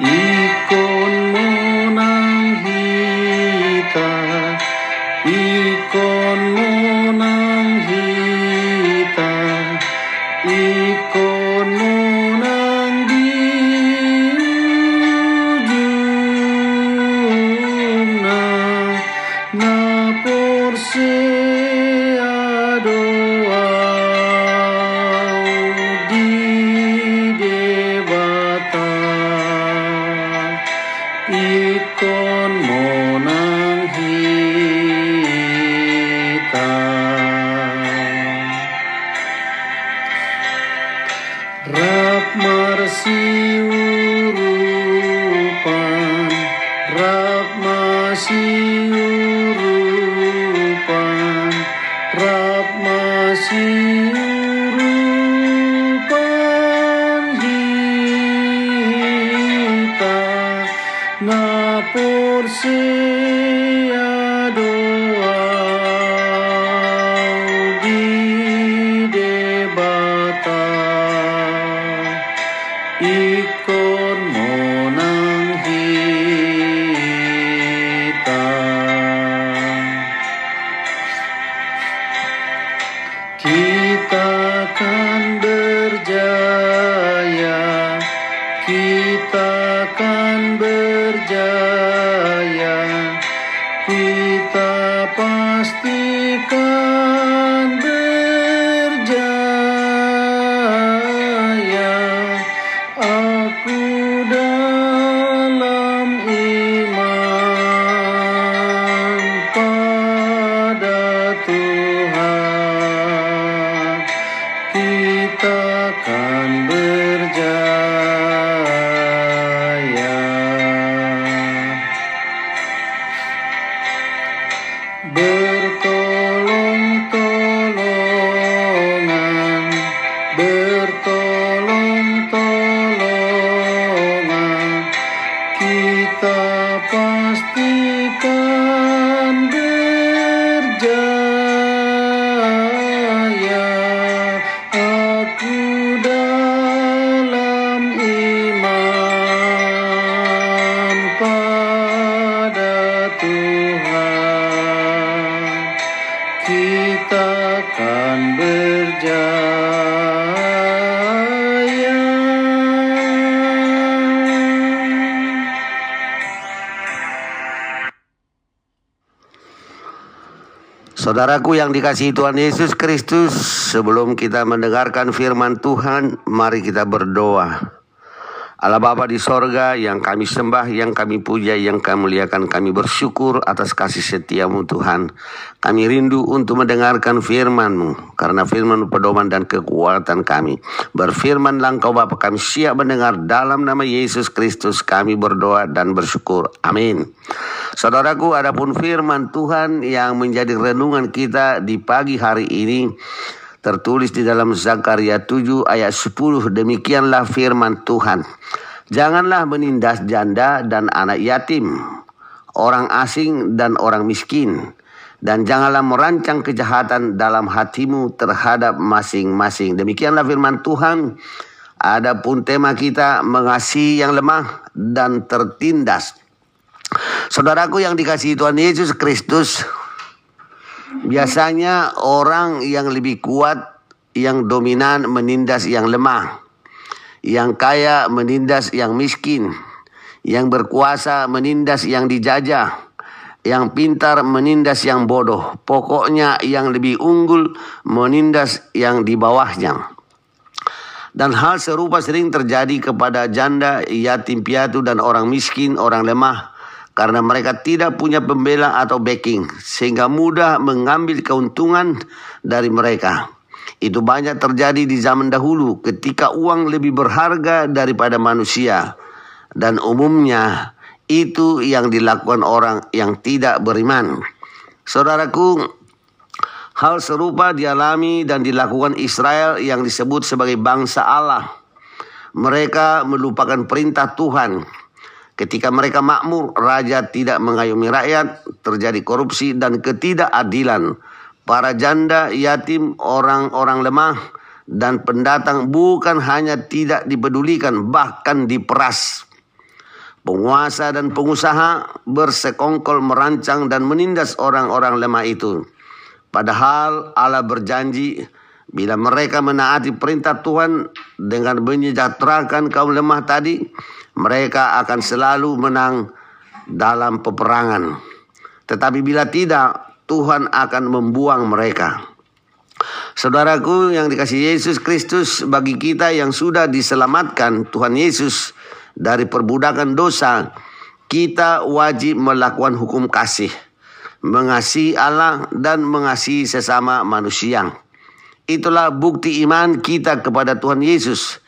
y con Rap marsiurupan Rap masiurupan Rap masiurupan hita Na porse kita bertolong-tolongan bertolong-tolongan. Kita pastikan berjaya. Aku dalam iman Saudaraku yang dikasihi Tuhan Yesus Kristus, sebelum kita mendengarkan firman Tuhan, mari kita berdoa. Allah Bapa di sorga yang kami sembah, yang kami puja, yang kami muliakan, kami bersyukur atas kasih setiamu Tuhan. Kami rindu untuk mendengarkan firman-Mu, karena firman pedoman dan kekuatan kami. Berfirmanlah Engkau Bapa, kami siap mendengar dalam nama Yesus Kristus kami berdoa dan bersyukur. Amin. Saudaraku, adapun firman Tuhan yang menjadi renungan kita di pagi hari ini, tertulis di dalam Zakaria 7 ayat 10 demikianlah firman Tuhan. Janganlah menindas janda dan anak yatim orang asing dan orang miskin dan janganlah merancang kejahatan dalam hatimu terhadap masing-masing. Demikianlah firman Tuhan. Adapun tema kita mengasihi yang lemah dan tertindas. Saudaraku yang dikasihi Tuhan Yesus Kristus, Biasanya orang yang lebih kuat, yang dominan menindas yang lemah. Yang kaya menindas yang miskin. Yang berkuasa menindas yang dijajah. Yang pintar menindas yang bodoh. Pokoknya yang lebih unggul menindas yang di bawahnya. Dan hal serupa sering terjadi kepada janda, yatim piatu, dan orang miskin, orang lemah. Karena mereka tidak punya pembela atau backing sehingga mudah mengambil keuntungan dari mereka. Itu banyak terjadi di zaman dahulu ketika uang lebih berharga daripada manusia dan umumnya itu yang dilakukan orang yang tidak beriman. Saudaraku, hal serupa dialami dan dilakukan Israel yang disebut sebagai bangsa Allah. Mereka melupakan perintah Tuhan Ketika mereka makmur, raja tidak mengayomi rakyat, terjadi korupsi dan ketidakadilan. Para janda, yatim, orang-orang lemah, dan pendatang bukan hanya tidak dipedulikan, bahkan diperas. Penguasa dan pengusaha bersekongkol merancang dan menindas orang-orang lemah itu. Padahal Allah berjanji bila mereka menaati perintah Tuhan dengan menyejahterakan kaum lemah tadi, mereka akan selalu menang dalam peperangan. Tetapi bila tidak, Tuhan akan membuang mereka. Saudaraku yang dikasih Yesus Kristus bagi kita yang sudah diselamatkan Tuhan Yesus dari perbudakan dosa, kita wajib melakukan hukum kasih, mengasihi Allah dan mengasihi sesama manusia. Itulah bukti iman kita kepada Tuhan Yesus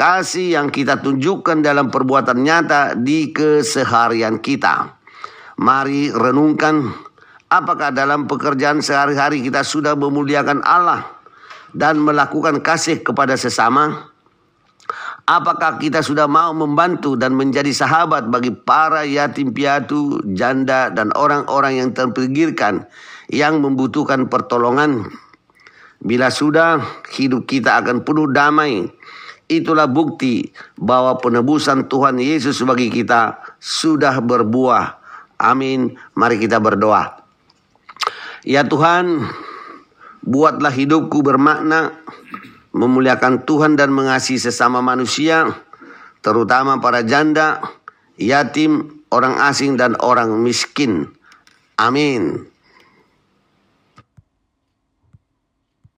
kasih yang kita tunjukkan dalam perbuatan nyata di keseharian kita. Mari renungkan apakah dalam pekerjaan sehari-hari kita sudah memuliakan Allah dan melakukan kasih kepada sesama? Apakah kita sudah mau membantu dan menjadi sahabat bagi para yatim piatu, janda, dan orang-orang yang terpinggirkan yang membutuhkan pertolongan? Bila sudah, hidup kita akan penuh damai Itulah bukti bahwa penebusan Tuhan Yesus bagi kita sudah berbuah. Amin. Mari kita berdoa. Ya Tuhan, buatlah hidupku bermakna, memuliakan Tuhan dan mengasihi sesama manusia, terutama para janda, yatim, orang asing dan orang miskin. Amin.